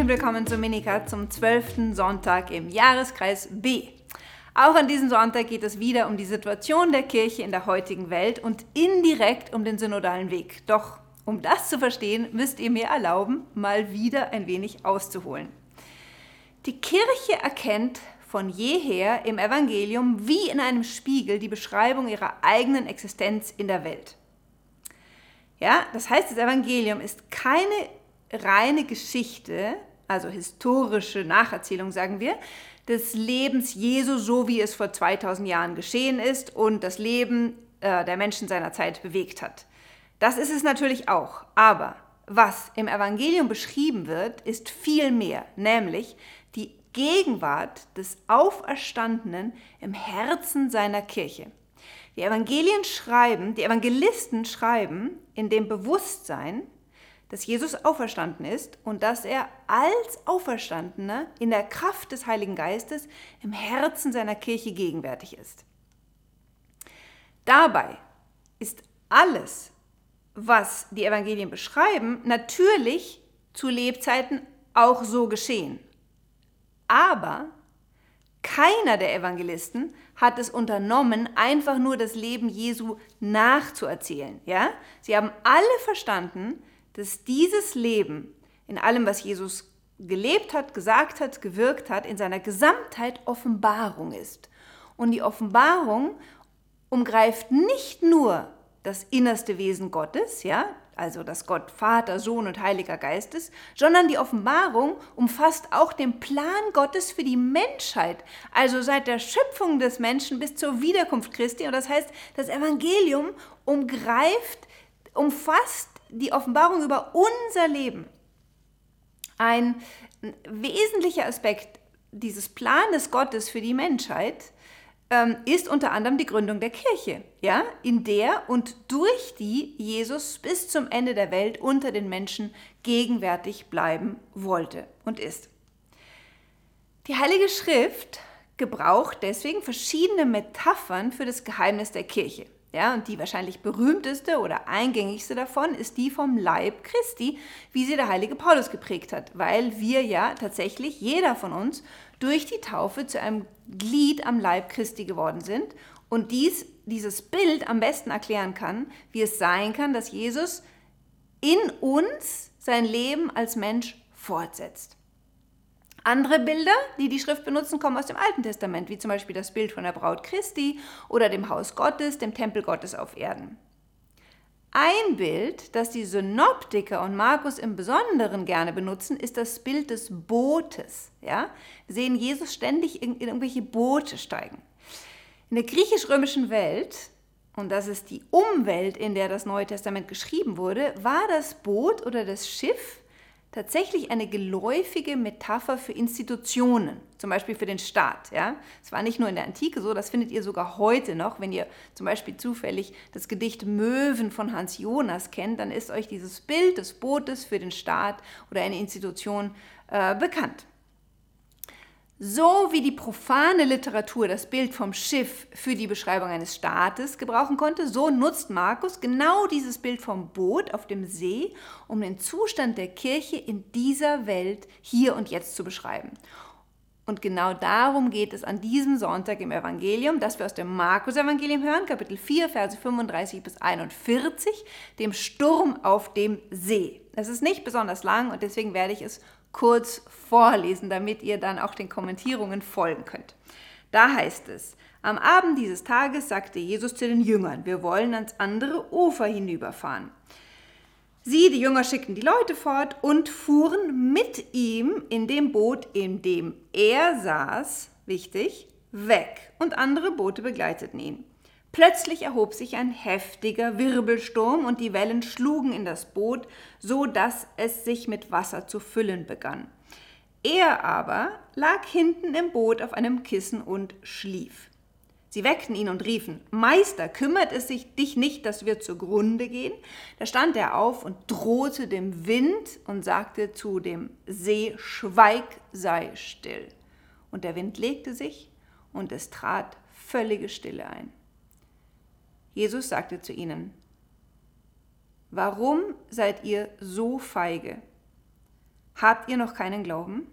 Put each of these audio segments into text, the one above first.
Herzlich willkommen zu Minika zum 12. Sonntag im Jahreskreis B. Auch an diesem Sonntag geht es wieder um die Situation der Kirche in der heutigen Welt und indirekt um den synodalen Weg. Doch um das zu verstehen, müsst ihr mir erlauben, mal wieder ein wenig auszuholen. Die Kirche erkennt von jeher im Evangelium wie in einem Spiegel die Beschreibung ihrer eigenen Existenz in der Welt. Ja, das heißt, das Evangelium ist keine reine Geschichte, also historische Nacherzählung, sagen wir, des Lebens Jesu, so wie es vor 2000 Jahren geschehen ist und das Leben äh, der Menschen seiner Zeit bewegt hat. Das ist es natürlich auch, aber was im Evangelium beschrieben wird, ist viel mehr, nämlich die Gegenwart des Auferstandenen im Herzen seiner Kirche. Die Evangelien schreiben, die Evangelisten schreiben in dem Bewusstsein, dass Jesus auferstanden ist und dass er als Auferstandener in der Kraft des Heiligen Geistes im Herzen seiner Kirche gegenwärtig ist. Dabei ist alles, was die Evangelien beschreiben, natürlich zu Lebzeiten auch so geschehen. Aber keiner der Evangelisten hat es unternommen, einfach nur das Leben Jesu nachzuerzählen. Ja? Sie haben alle verstanden, dass dieses Leben in allem, was Jesus gelebt hat, gesagt hat, gewirkt hat, in seiner Gesamtheit Offenbarung ist. Und die Offenbarung umgreift nicht nur das innerste Wesen Gottes, ja, also das Gott Vater, Sohn und Heiliger Geist ist, sondern die Offenbarung umfasst auch den Plan Gottes für die Menschheit, also seit der Schöpfung des Menschen bis zur Wiederkunft Christi. Und das heißt, das Evangelium umgreift, umfasst die Offenbarung über unser Leben. Ein wesentlicher Aspekt dieses Planes Gottes für die Menschheit ähm, ist unter anderem die Gründung der Kirche, ja, in der und durch die Jesus bis zum Ende der Welt unter den Menschen gegenwärtig bleiben wollte und ist. Die Heilige Schrift gebraucht deswegen verschiedene Metaphern für das Geheimnis der Kirche. Ja, und die wahrscheinlich berühmteste oder eingängigste davon ist die vom Leib Christi, wie sie der heilige Paulus geprägt hat, weil wir ja tatsächlich, jeder von uns, durch die Taufe zu einem Glied am Leib Christi geworden sind und dies, dieses Bild am besten erklären kann, wie es sein kann, dass Jesus in uns sein Leben als Mensch fortsetzt. Andere Bilder, die die Schrift benutzen, kommen aus dem Alten Testament, wie zum Beispiel das Bild von der Braut Christi oder dem Haus Gottes, dem Tempel Gottes auf Erden. Ein Bild, das die Synoptiker und Markus im Besonderen gerne benutzen, ist das Bild des Bootes. Ja? Wir sehen Jesus ständig in, in irgendwelche Boote steigen. In der griechisch-römischen Welt, und das ist die Umwelt, in der das Neue Testament geschrieben wurde, war das Boot oder das Schiff tatsächlich eine geläufige Metapher für Institutionen, zum Beispiel für den Staat. Ja? Es war nicht nur in der Antike so, das findet ihr sogar heute noch. Wenn ihr zum Beispiel zufällig das Gedicht Möwen von Hans Jonas kennt, dann ist euch dieses Bild des Bootes für den Staat oder eine Institution äh, bekannt. So wie die profane Literatur das Bild vom Schiff für die Beschreibung eines Staates gebrauchen konnte, so nutzt Markus genau dieses Bild vom Boot auf dem See, um den Zustand der Kirche in dieser Welt hier und jetzt zu beschreiben. Und genau darum geht es an diesem Sonntag im Evangelium, das wir aus dem Markus-Evangelium hören, Kapitel 4, Verse 35 bis 41, dem Sturm auf dem See. Es ist nicht besonders lang und deswegen werde ich es kurz vorlesen, damit ihr dann auch den Kommentierungen folgen könnt. Da heißt es, am Abend dieses Tages sagte Jesus zu den Jüngern, wir wollen ans andere Ufer hinüberfahren. Sie, die Jünger, schickten die Leute fort und fuhren mit ihm in dem Boot, in dem er saß, wichtig, weg, und andere Boote begleiteten ihn. Plötzlich erhob sich ein heftiger Wirbelsturm und die Wellen schlugen in das Boot, so dass es sich mit Wasser zu füllen begann. Er aber lag hinten im Boot auf einem Kissen und schlief. Sie weckten ihn und riefen, Meister, kümmert es sich dich nicht, dass wir zugrunde gehen? Da stand er auf und drohte dem Wind und sagte zu dem See, Schweig, sei still. Und der Wind legte sich und es trat völlige Stille ein. Jesus sagte zu ihnen, Warum seid ihr so feige? Habt ihr noch keinen Glauben?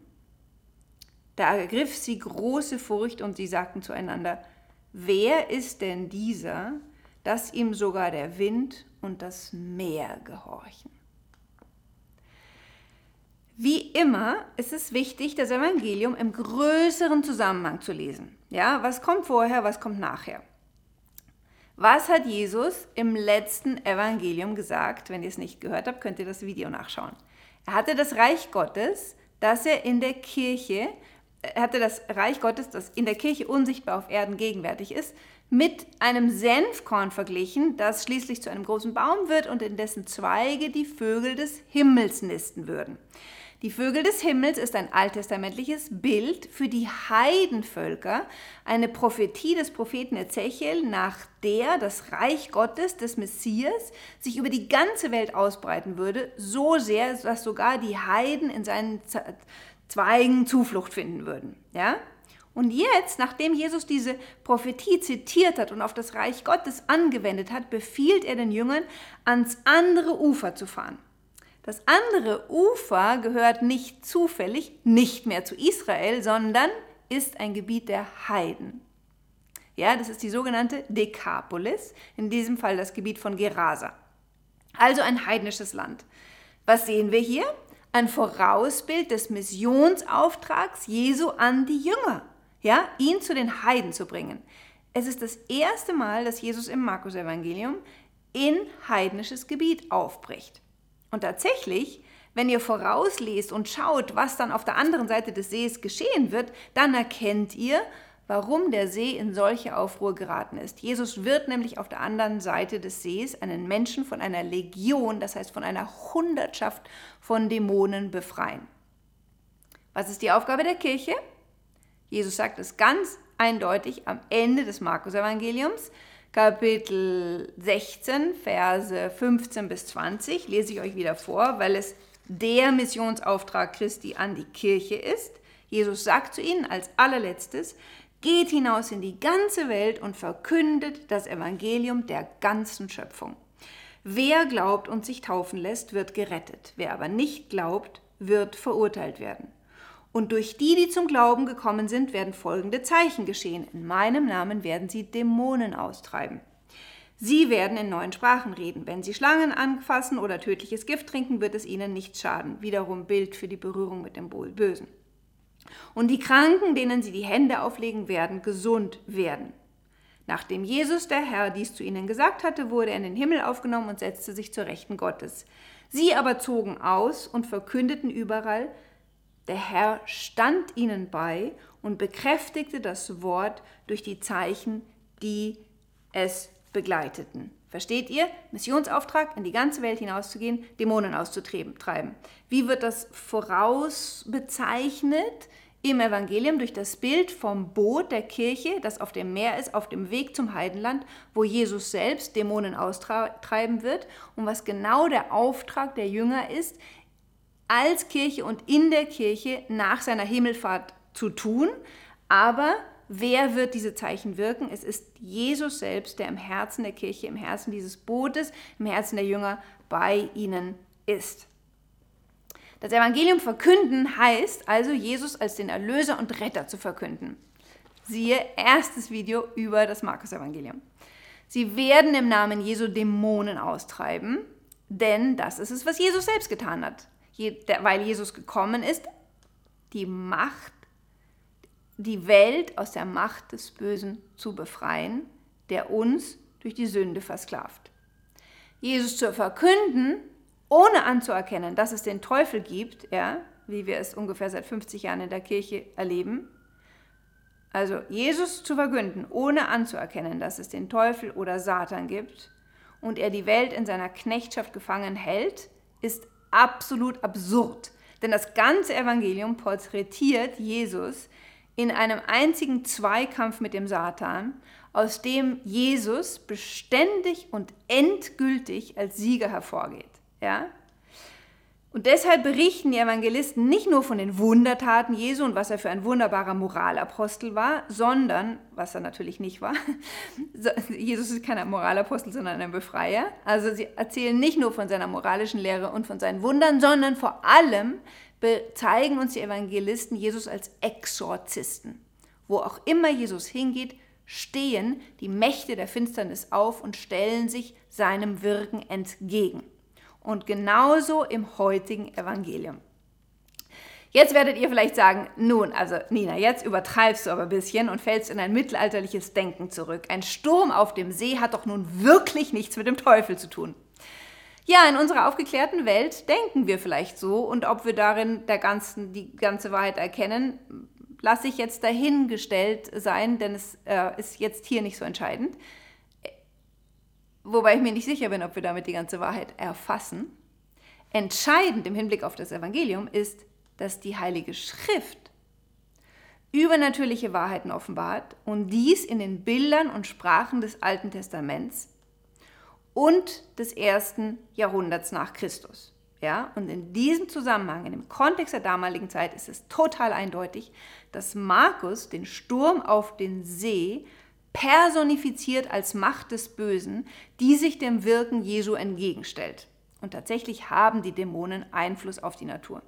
Da ergriff sie große Furcht und sie sagten zueinander, wer ist denn dieser, dass ihm sogar der Wind und das Meer gehorchen? Wie immer ist es wichtig, das Evangelium im größeren Zusammenhang zu lesen. Ja, was kommt vorher, was kommt nachher? Was hat Jesus im letzten Evangelium gesagt? Wenn ihr es nicht gehört habt, könnt ihr das Video nachschauen. Er hatte das Reich Gottes, das er in der Kirche, er hatte das Reich Gottes, das in der Kirche unsichtbar auf Erden gegenwärtig ist, mit einem Senfkorn verglichen, das schließlich zu einem großen Baum wird und in dessen Zweige die Vögel des Himmels nisten würden. Die Vögel des Himmels ist ein alttestamentliches Bild für die Heidenvölker, eine Prophetie des Propheten Ezechiel, nach der das Reich Gottes, des Messias, sich über die ganze Welt ausbreiten würde, so sehr, dass sogar die Heiden in seinen Zweigen Zuflucht finden würden. Ja? Und jetzt, nachdem Jesus diese Prophetie zitiert hat und auf das Reich Gottes angewendet hat, befiehlt er den Jüngern, ans andere Ufer zu fahren. Das andere Ufer gehört nicht zufällig nicht mehr zu Israel, sondern ist ein Gebiet der Heiden. Ja, das ist die sogenannte Dekapolis, in diesem Fall das Gebiet von Gerasa. Also ein heidnisches Land. Was sehen wir hier? Ein Vorausbild des Missionsauftrags Jesu an die Jünger, ja, ihn zu den Heiden zu bringen. Es ist das erste Mal, dass Jesus im Markus-Evangelium in heidnisches Gebiet aufbricht. Und tatsächlich, wenn ihr vorauslest und schaut, was dann auf der anderen Seite des Sees geschehen wird, dann erkennt ihr, warum der See in solche Aufruhr geraten ist. Jesus wird nämlich auf der anderen Seite des Sees einen Menschen von einer Legion, das heißt von einer Hundertschaft von Dämonen befreien. Was ist die Aufgabe der Kirche? Jesus sagt es ganz eindeutig am Ende des Markus-Evangeliums. Kapitel 16, Verse 15 bis 20, lese ich euch wieder vor, weil es der Missionsauftrag Christi an die Kirche ist. Jesus sagt zu ihnen als allerletztes, geht hinaus in die ganze Welt und verkündet das Evangelium der ganzen Schöpfung. Wer glaubt und sich taufen lässt, wird gerettet. Wer aber nicht glaubt, wird verurteilt werden. Und durch die, die zum Glauben gekommen sind, werden folgende Zeichen geschehen. In meinem Namen werden sie Dämonen austreiben. Sie werden in neuen Sprachen reden. Wenn sie Schlangen anfassen oder tödliches Gift trinken, wird es ihnen nicht schaden. Wiederum Bild für die Berührung mit dem Bösen. Und die Kranken, denen sie die Hände auflegen werden, gesund werden. Nachdem Jesus, der Herr, dies zu ihnen gesagt hatte, wurde er in den Himmel aufgenommen und setzte sich zur Rechten Gottes. Sie aber zogen aus und verkündeten überall, der Herr stand ihnen bei und bekräftigte das Wort durch die Zeichen, die es begleiteten. Versteht ihr? Missionsauftrag, in die ganze Welt hinauszugehen, Dämonen auszutreiben. Wie wird das vorausbezeichnet? Im Evangelium durch das Bild vom Boot der Kirche, das auf dem Meer ist, auf dem Weg zum Heidenland, wo Jesus selbst Dämonen austreiben wird und was genau der Auftrag der Jünger ist, als Kirche und in der Kirche nach seiner Himmelfahrt zu tun. Aber wer wird diese Zeichen wirken? Es ist Jesus selbst, der im Herzen der Kirche, im Herzen dieses Bootes, im Herzen der Jünger bei ihnen ist. Das Evangelium verkünden heißt also, Jesus als den Erlöser und Retter zu verkünden. Siehe erstes Video über das Markus-Evangelium. Sie werden im Namen Jesu Dämonen austreiben, denn das ist es, was Jesus selbst getan hat weil Jesus gekommen ist, die Macht, die Welt aus der Macht des Bösen zu befreien, der uns durch die Sünde versklavt. Jesus zu verkünden, ohne anzuerkennen, dass es den Teufel gibt, ja, wie wir es ungefähr seit 50 Jahren in der Kirche erleben. Also Jesus zu verkünden, ohne anzuerkennen, dass es den Teufel oder Satan gibt und er die Welt in seiner Knechtschaft gefangen hält, ist absolut absurd. Denn das ganze Evangelium porträtiert Jesus in einem einzigen Zweikampf mit dem Satan, aus dem Jesus beständig und endgültig als Sieger hervorgeht. Ja? Und deshalb berichten die Evangelisten nicht nur von den Wundertaten Jesu und was er für ein wunderbarer Moralapostel war, sondern, was er natürlich nicht war, Jesus ist kein Moralapostel, sondern ein Befreier. Also sie erzählen nicht nur von seiner moralischen Lehre und von seinen Wundern, sondern vor allem, bezeigen uns die Evangelisten Jesus als Exorzisten. Wo auch immer Jesus hingeht, stehen die Mächte der Finsternis auf und stellen sich seinem Wirken entgegen. Und genauso im heutigen Evangelium. Jetzt werdet ihr vielleicht sagen, nun, also Nina, jetzt übertreibst du aber ein bisschen und fällst in ein mittelalterliches Denken zurück. Ein Sturm auf dem See hat doch nun wirklich nichts mit dem Teufel zu tun. Ja, in unserer aufgeklärten Welt denken wir vielleicht so und ob wir darin der ganzen, die ganze Wahrheit erkennen, lasse ich jetzt dahingestellt sein, denn es äh, ist jetzt hier nicht so entscheidend. Wobei ich mir nicht sicher bin, ob wir damit die ganze Wahrheit erfassen. Entscheidend im Hinblick auf das Evangelium ist, dass die Heilige Schrift übernatürliche Wahrheiten offenbart und dies in den Bildern und Sprachen des Alten Testaments und des ersten Jahrhunderts nach Christus. Ja, und in diesem Zusammenhang, in dem Kontext der damaligen Zeit, ist es total eindeutig, dass Markus den Sturm auf den See personifiziert als Macht des Bösen, die sich dem Wirken Jesu entgegenstellt. Und tatsächlich haben die Dämonen Einfluss auf die Natur.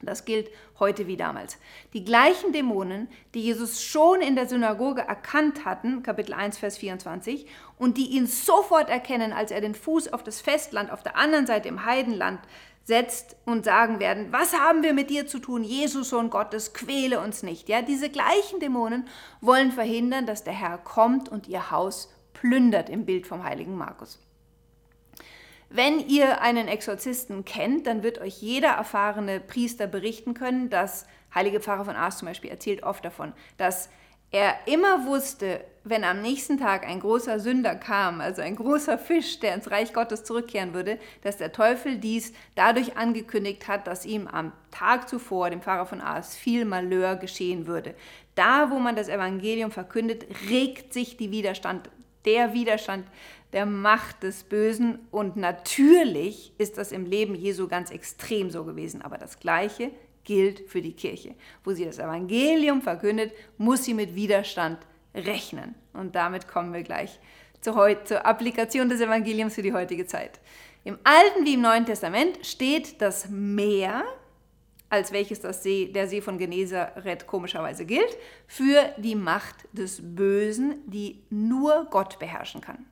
Das gilt heute wie damals. Die gleichen Dämonen, die Jesus schon in der Synagoge erkannt hatten, Kapitel 1, Vers 24, und die ihn sofort erkennen, als er den Fuß auf das Festland auf der anderen Seite im Heidenland setzt und sagen werden, was haben wir mit dir zu tun, Jesus, Sohn Gottes, quäle uns nicht. Ja, diese gleichen Dämonen wollen verhindern, dass der Herr kommt und ihr Haus plündert im Bild vom heiligen Markus. Wenn ihr einen Exorzisten kennt, dann wird euch jeder erfahrene Priester berichten können, dass Heilige Pfarrer von Ars zum Beispiel erzählt oft davon, dass er immer wusste, wenn am nächsten Tag ein großer Sünder kam, also ein großer Fisch, der ins Reich Gottes zurückkehren würde, dass der Teufel dies dadurch angekündigt hat, dass ihm am Tag zuvor, dem Pfarrer von Ars, viel Malheur geschehen würde. Da, wo man das Evangelium verkündet, regt sich die Widerstand, der Widerstand der Macht des Bösen. Und natürlich ist das im Leben Jesu ganz extrem so gewesen. Aber das Gleiche gilt für die Kirche. Wo sie das Evangelium verkündet, muss sie mit Widerstand rechnen. Und damit kommen wir gleich zur, zur Applikation des Evangeliums für die heutige Zeit. Im Alten wie im Neuen Testament steht das Meer, als welches das See, der See von Genezareth komischerweise gilt, für die Macht des Bösen, die nur Gott beherrschen kann.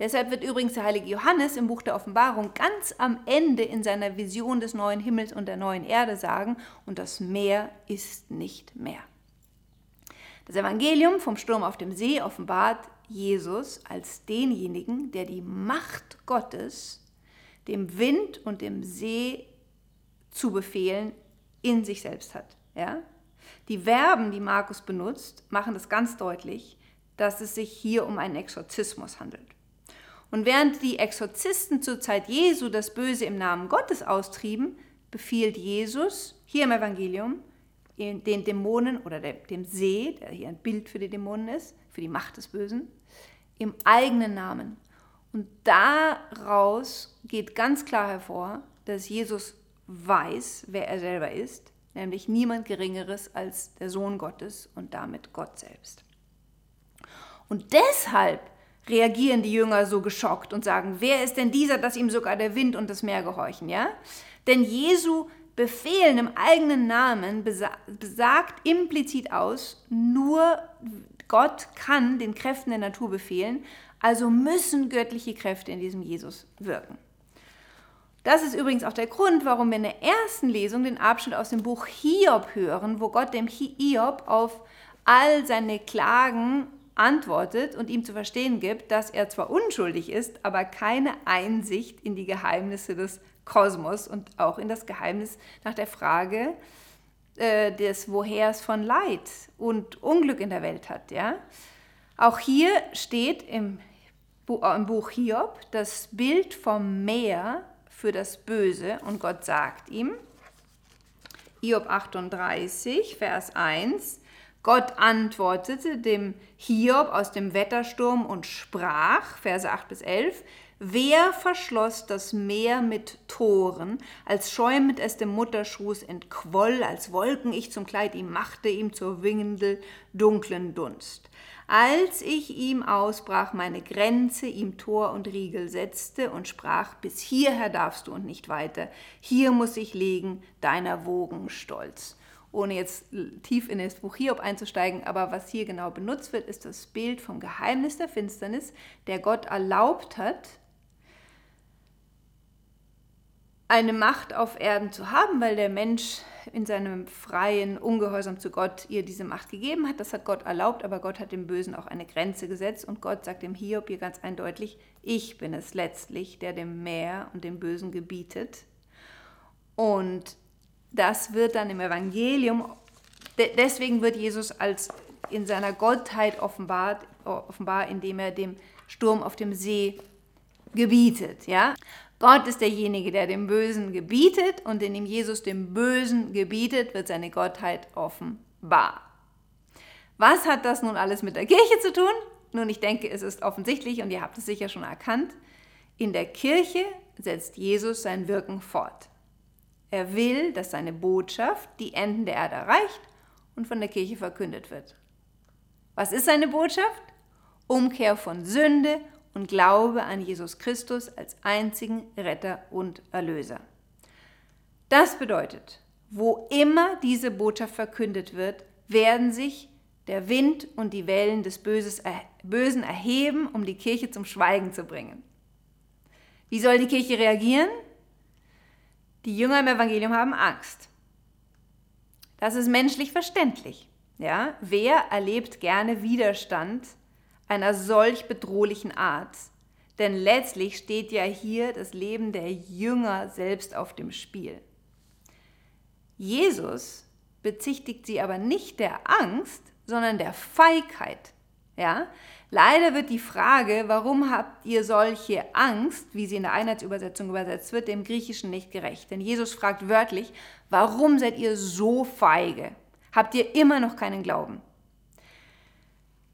Deshalb wird übrigens der heilige Johannes im Buch der Offenbarung ganz am Ende in seiner Vision des neuen Himmels und der neuen Erde sagen, und das Meer ist nicht mehr. Das Evangelium vom Sturm auf dem See offenbart Jesus als denjenigen, der die Macht Gottes dem Wind und dem See zu befehlen in sich selbst hat. Ja? Die Verben, die Markus benutzt, machen das ganz deutlich, dass es sich hier um einen Exorzismus handelt. Und während die Exorzisten zur Zeit Jesu das Böse im Namen Gottes austrieben, befiehlt Jesus hier im Evangelium den Dämonen oder dem See, der hier ein Bild für die Dämonen ist, für die Macht des Bösen, im eigenen Namen. Und daraus geht ganz klar hervor, dass Jesus weiß, wer er selber ist, nämlich niemand Geringeres als der Sohn Gottes und damit Gott selbst. Und deshalb reagieren die Jünger so geschockt und sagen, wer ist denn dieser, dass ihm sogar der Wind und das Meer gehorchen, ja? Denn Jesu Befehlen im eigenen Namen besagt implizit aus, nur Gott kann den Kräften der Natur befehlen, also müssen göttliche Kräfte in diesem Jesus wirken. Das ist übrigens auch der Grund, warum wir in der ersten Lesung den Abschnitt aus dem Buch Hiob hören, wo Gott dem Hiob auf all seine Klagen antwortet und ihm zu verstehen gibt, dass er zwar unschuldig ist, aber keine Einsicht in die Geheimnisse des Kosmos und auch in das Geheimnis nach der Frage äh, des Wohers von Leid und Unglück in der Welt hat. Ja? Auch hier steht im, im Buch Hiob das Bild vom Meer für das Böse und Gott sagt ihm, Hiob 38, Vers 1, Gott antwortete dem Hiob aus dem Wettersturm und sprach, Verse 8 bis 11, Wer verschloss das Meer mit Toren, als schäumend es dem Mutterschoß entquoll, als Wolken ich zum Kleid ihm machte, ihm zur Windel dunklen Dunst? als ich ihm ausbrach, meine Grenze, ihm Tor und Riegel setzte und sprach, bis hierher darfst du und nicht weiter, hier muss ich legen, deiner Wogen stolz. Ohne jetzt tief in das Buch Hiob einzusteigen, aber was hier genau benutzt wird, ist das Bild vom Geheimnis der Finsternis, der Gott erlaubt hat, eine Macht auf Erden zu haben, weil der Mensch in seinem freien Ungehorsam zu Gott ihr diese Macht gegeben hat. Das hat Gott erlaubt, aber Gott hat dem Bösen auch eine Grenze gesetzt und Gott sagt dem Hiob hier ganz eindeutig, ich bin es letztlich, der dem Meer und dem Bösen gebietet. Und das wird dann im Evangelium, deswegen wird Jesus als in seiner Gottheit offenbart, offenbar, indem er dem Sturm auf dem See gebietet, ja. Gott ist derjenige, der dem Bösen gebietet und indem Jesus dem Bösen gebietet, wird seine Gottheit offenbar. Was hat das nun alles mit der Kirche zu tun? Nun, ich denke, es ist offensichtlich und ihr habt es sicher schon erkannt. In der Kirche setzt Jesus sein Wirken fort. Er will, dass seine Botschaft die Enden der Erde erreicht und von der Kirche verkündet wird. Was ist seine Botschaft? Umkehr von Sünde und Glaube an Jesus Christus als einzigen Retter und Erlöser. Das bedeutet, wo immer diese Botschaft verkündet wird, werden sich der Wind und die Wellen des Bösen erheben, um die Kirche zum Schweigen zu bringen. Wie soll die Kirche reagieren? Die Jünger im Evangelium haben Angst. Das ist menschlich verständlich. Ja? Wer erlebt gerne Widerstand einer solch bedrohlichen Art. Denn letztlich steht ja hier das Leben der Jünger selbst auf dem Spiel. Jesus bezichtigt sie aber nicht der Angst, sondern der Feigheit. Ja? Leider wird die Frage, warum habt ihr solche Angst, wie sie in der Einheitsübersetzung übersetzt wird, dem Griechischen nicht gerecht. Denn Jesus fragt wörtlich, warum seid ihr so feige? Habt ihr immer noch keinen Glauben?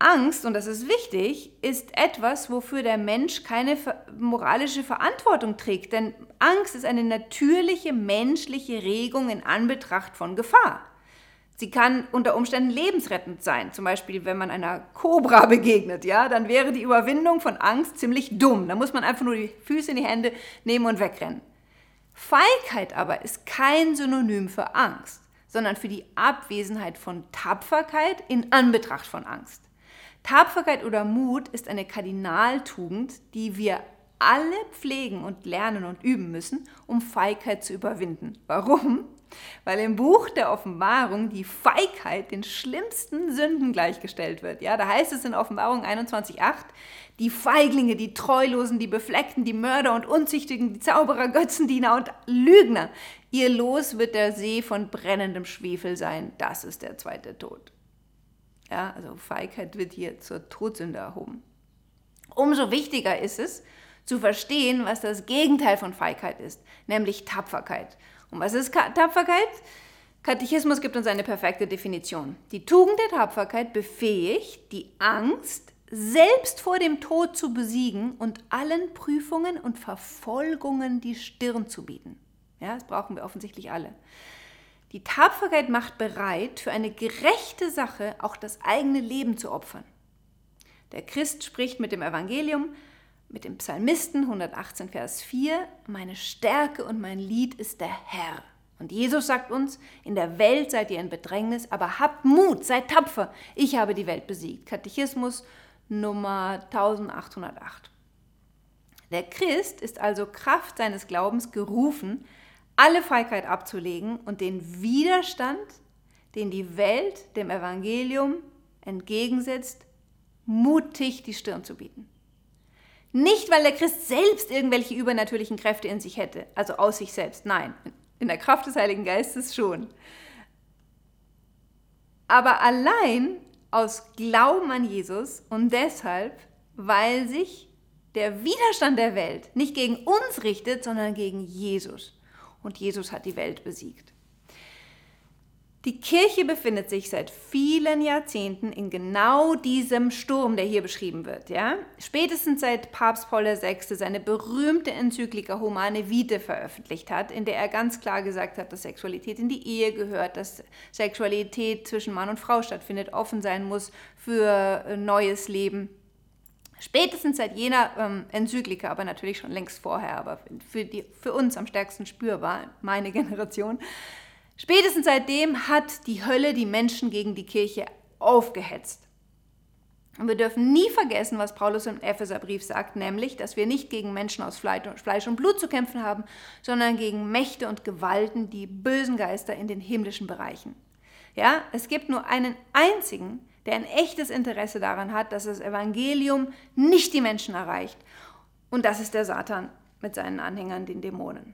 Angst, und das ist wichtig, ist etwas, wofür der Mensch keine moralische Verantwortung trägt. Denn Angst ist eine natürliche menschliche Regung in Anbetracht von Gefahr. Sie kann unter Umständen lebensrettend sein. Zum Beispiel, wenn man einer Kobra begegnet, ja, dann wäre die Überwindung von Angst ziemlich dumm. Da muss man einfach nur die Füße in die Hände nehmen und wegrennen. Feigheit aber ist kein Synonym für Angst, sondern für die Abwesenheit von Tapferkeit in Anbetracht von Angst. Tapferkeit oder Mut ist eine Kardinaltugend, die wir alle pflegen und lernen und üben müssen, um Feigheit zu überwinden. Warum? Weil im Buch der Offenbarung die Feigheit den schlimmsten Sünden gleichgestellt wird. Ja, da heißt es in Offenbarung 21,8, die Feiglinge, die Treulosen, die Befleckten, die Mörder und Unzüchtigen, die Zauberer, Götzendiener und Lügner. Ihr Los wird der See von brennendem Schwefel sein. Das ist der zweite Tod. Ja, also Feigheit wird hier zur Todsünde erhoben. Umso wichtiger ist es, zu verstehen, was das Gegenteil von Feigheit ist, nämlich Tapferkeit. Und was ist Tapferkeit? Katechismus gibt uns eine perfekte Definition. Die Tugend der Tapferkeit befähigt, die Angst selbst vor dem Tod zu besiegen und allen Prüfungen und Verfolgungen die Stirn zu bieten. Ja, das brauchen wir offensichtlich alle. Die Tapferkeit macht bereit, für eine gerechte Sache auch das eigene Leben zu opfern. Der Christ spricht mit dem Evangelium, mit dem Psalmisten 118, Vers 4, meine Stärke und mein Lied ist der Herr. Und Jesus sagt uns, in der Welt seid ihr in Bedrängnis, aber habt Mut, seid tapfer, ich habe die Welt besiegt. Katechismus Nummer 1808. Der Christ ist also Kraft seines Glaubens gerufen, alle Feigheit abzulegen und den Widerstand, den die Welt dem Evangelium entgegensetzt, mutig die Stirn zu bieten. Nicht, weil der Christ selbst irgendwelche übernatürlichen Kräfte in sich hätte, also aus sich selbst, nein, in der Kraft des Heiligen Geistes schon. Aber allein aus Glauben an Jesus und deshalb, weil sich der Widerstand der Welt nicht gegen uns richtet, sondern gegen Jesus und Jesus hat die Welt besiegt. Die Kirche befindet sich seit vielen Jahrzehnten in genau diesem Sturm, der hier beschrieben wird. Ja? Spätestens seit Papst Paul VI. seine berühmte Enzyklika Humane Vitae veröffentlicht hat, in der er ganz klar gesagt hat, dass Sexualität in die Ehe gehört, dass Sexualität zwischen Mann und Frau stattfindet, offen sein muss für äh, neues Leben. Spätestens seit jener ähm, Enzyklika, aber natürlich schon längst vorher, aber für, die, für uns am stärksten spürbar, meine Generation, Spätestens seitdem hat die Hölle die Menschen gegen die Kirche aufgehetzt. Und wir dürfen nie vergessen, was Paulus im Epheserbrief sagt, nämlich, dass wir nicht gegen Menschen aus Fleisch und Blut zu kämpfen haben, sondern gegen Mächte und Gewalten, die bösen Geister in den himmlischen Bereichen. Ja, es gibt nur einen einzigen, der ein echtes Interesse daran hat, dass das Evangelium nicht die Menschen erreicht. Und das ist der Satan mit seinen Anhängern, den Dämonen.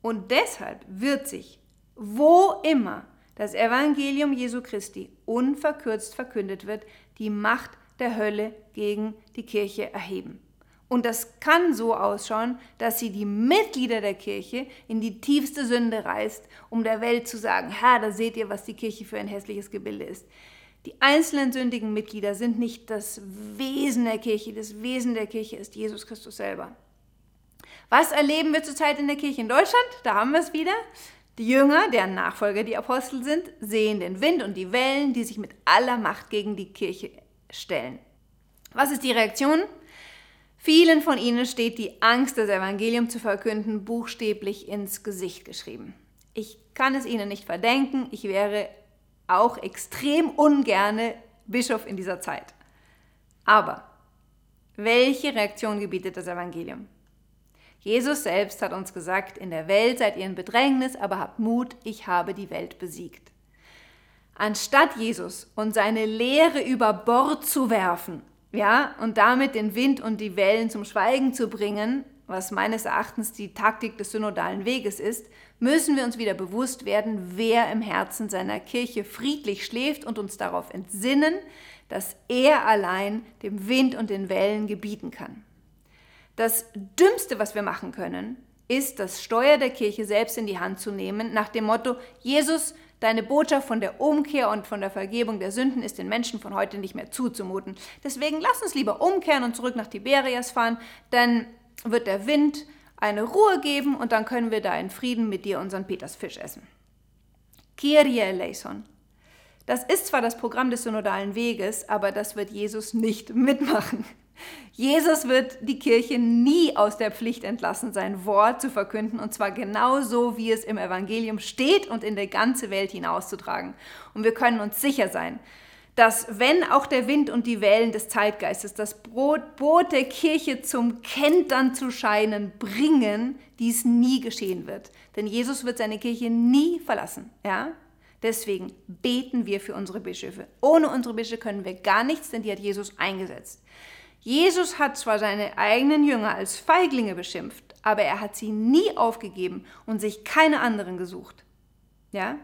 Und deshalb wird sich wo immer das Evangelium Jesu Christi unverkürzt verkündet wird, die Macht der Hölle gegen die Kirche erheben. Und das kann so ausschauen, dass sie die Mitglieder der Kirche in die tiefste Sünde reißt, um der Welt zu sagen, Herr, da seht ihr, was die Kirche für ein hässliches Gebilde ist. Die einzelnen sündigen Mitglieder sind nicht das Wesen der Kirche. Das Wesen der Kirche ist Jesus Christus selber. Was erleben wir zurzeit in der Kirche in Deutschland? Da haben wir es wieder. Die Jünger, deren Nachfolger die Apostel sind, sehen den Wind und die Wellen, die sich mit aller Macht gegen die Kirche stellen. Was ist die Reaktion? Vielen von ihnen steht die Angst, das Evangelium zu verkünden, buchstäblich ins Gesicht geschrieben. Ich kann es ihnen nicht verdenken, ich wäre auch extrem ungerne Bischof in dieser Zeit. Aber welche Reaktion gebietet das Evangelium? Jesus selbst hat uns gesagt, in der Welt seid ihr in Bedrängnis, aber habt Mut, ich habe die Welt besiegt. Anstatt Jesus und seine Lehre über Bord zu werfen, ja, und damit den Wind und die Wellen zum Schweigen zu bringen, was meines Erachtens die Taktik des synodalen Weges ist, müssen wir uns wieder bewusst werden, wer im Herzen seiner Kirche friedlich schläft und uns darauf entsinnen, dass er allein dem Wind und den Wellen gebieten kann. Das Dümmste, was wir machen können, ist, das Steuer der Kirche selbst in die Hand zu nehmen, nach dem Motto, Jesus, deine Botschaft von der Umkehr und von der Vergebung der Sünden ist den Menschen von heute nicht mehr zuzumuten. Deswegen lass uns lieber umkehren und zurück nach Tiberias fahren, dann wird der Wind eine Ruhe geben und dann können wir da in Frieden mit dir unseren Petersfisch essen. Kyrie eleison. Das ist zwar das Programm des synodalen Weges, aber das wird Jesus nicht mitmachen. Jesus wird die Kirche nie aus der Pflicht entlassen, sein Wort zu verkünden, und zwar genau so, wie es im Evangelium steht und in die ganze Welt hinauszutragen. Und wir können uns sicher sein, dass wenn auch der Wind und die Wellen des Zeitgeistes das Boot der Kirche zum Kentern zu scheinen bringen, dies nie geschehen wird. Denn Jesus wird seine Kirche nie verlassen. Ja? Deswegen beten wir für unsere Bischöfe. Ohne unsere Bischöfe können wir gar nichts, denn die hat Jesus eingesetzt. Jesus hat zwar seine eigenen Jünger als Feiglinge beschimpft, aber er hat sie nie aufgegeben und sich keine anderen gesucht. Ja?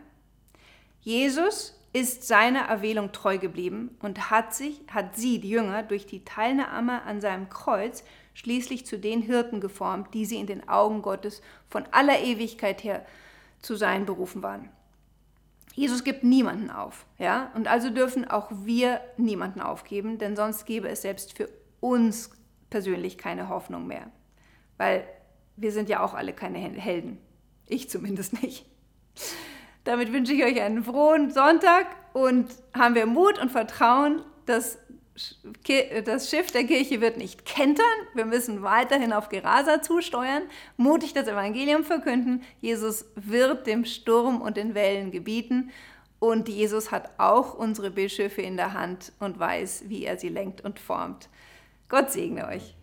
Jesus ist seiner Erwählung treu geblieben und hat sich, hat sie, die Jünger, durch die Teilnahme an seinem Kreuz schließlich zu den Hirten geformt, die sie in den Augen Gottes von aller Ewigkeit her zu sein berufen waren. Jesus gibt niemanden auf, ja? Und also dürfen auch wir niemanden aufgeben, denn sonst gäbe es selbst für uns persönlich keine Hoffnung mehr. Weil wir sind ja auch alle keine Helden. Ich zumindest nicht. Damit wünsche ich euch einen frohen Sonntag und haben wir Mut und Vertrauen, dass das Schiff der Kirche wird nicht kentern. Wir müssen weiterhin auf Gerasa zusteuern, mutig das Evangelium verkünden. Jesus wird dem Sturm und den Wellen gebieten. Und Jesus hat auch unsere Bischöfe in der Hand und weiß, wie er sie lenkt und formt. Gott segne euch.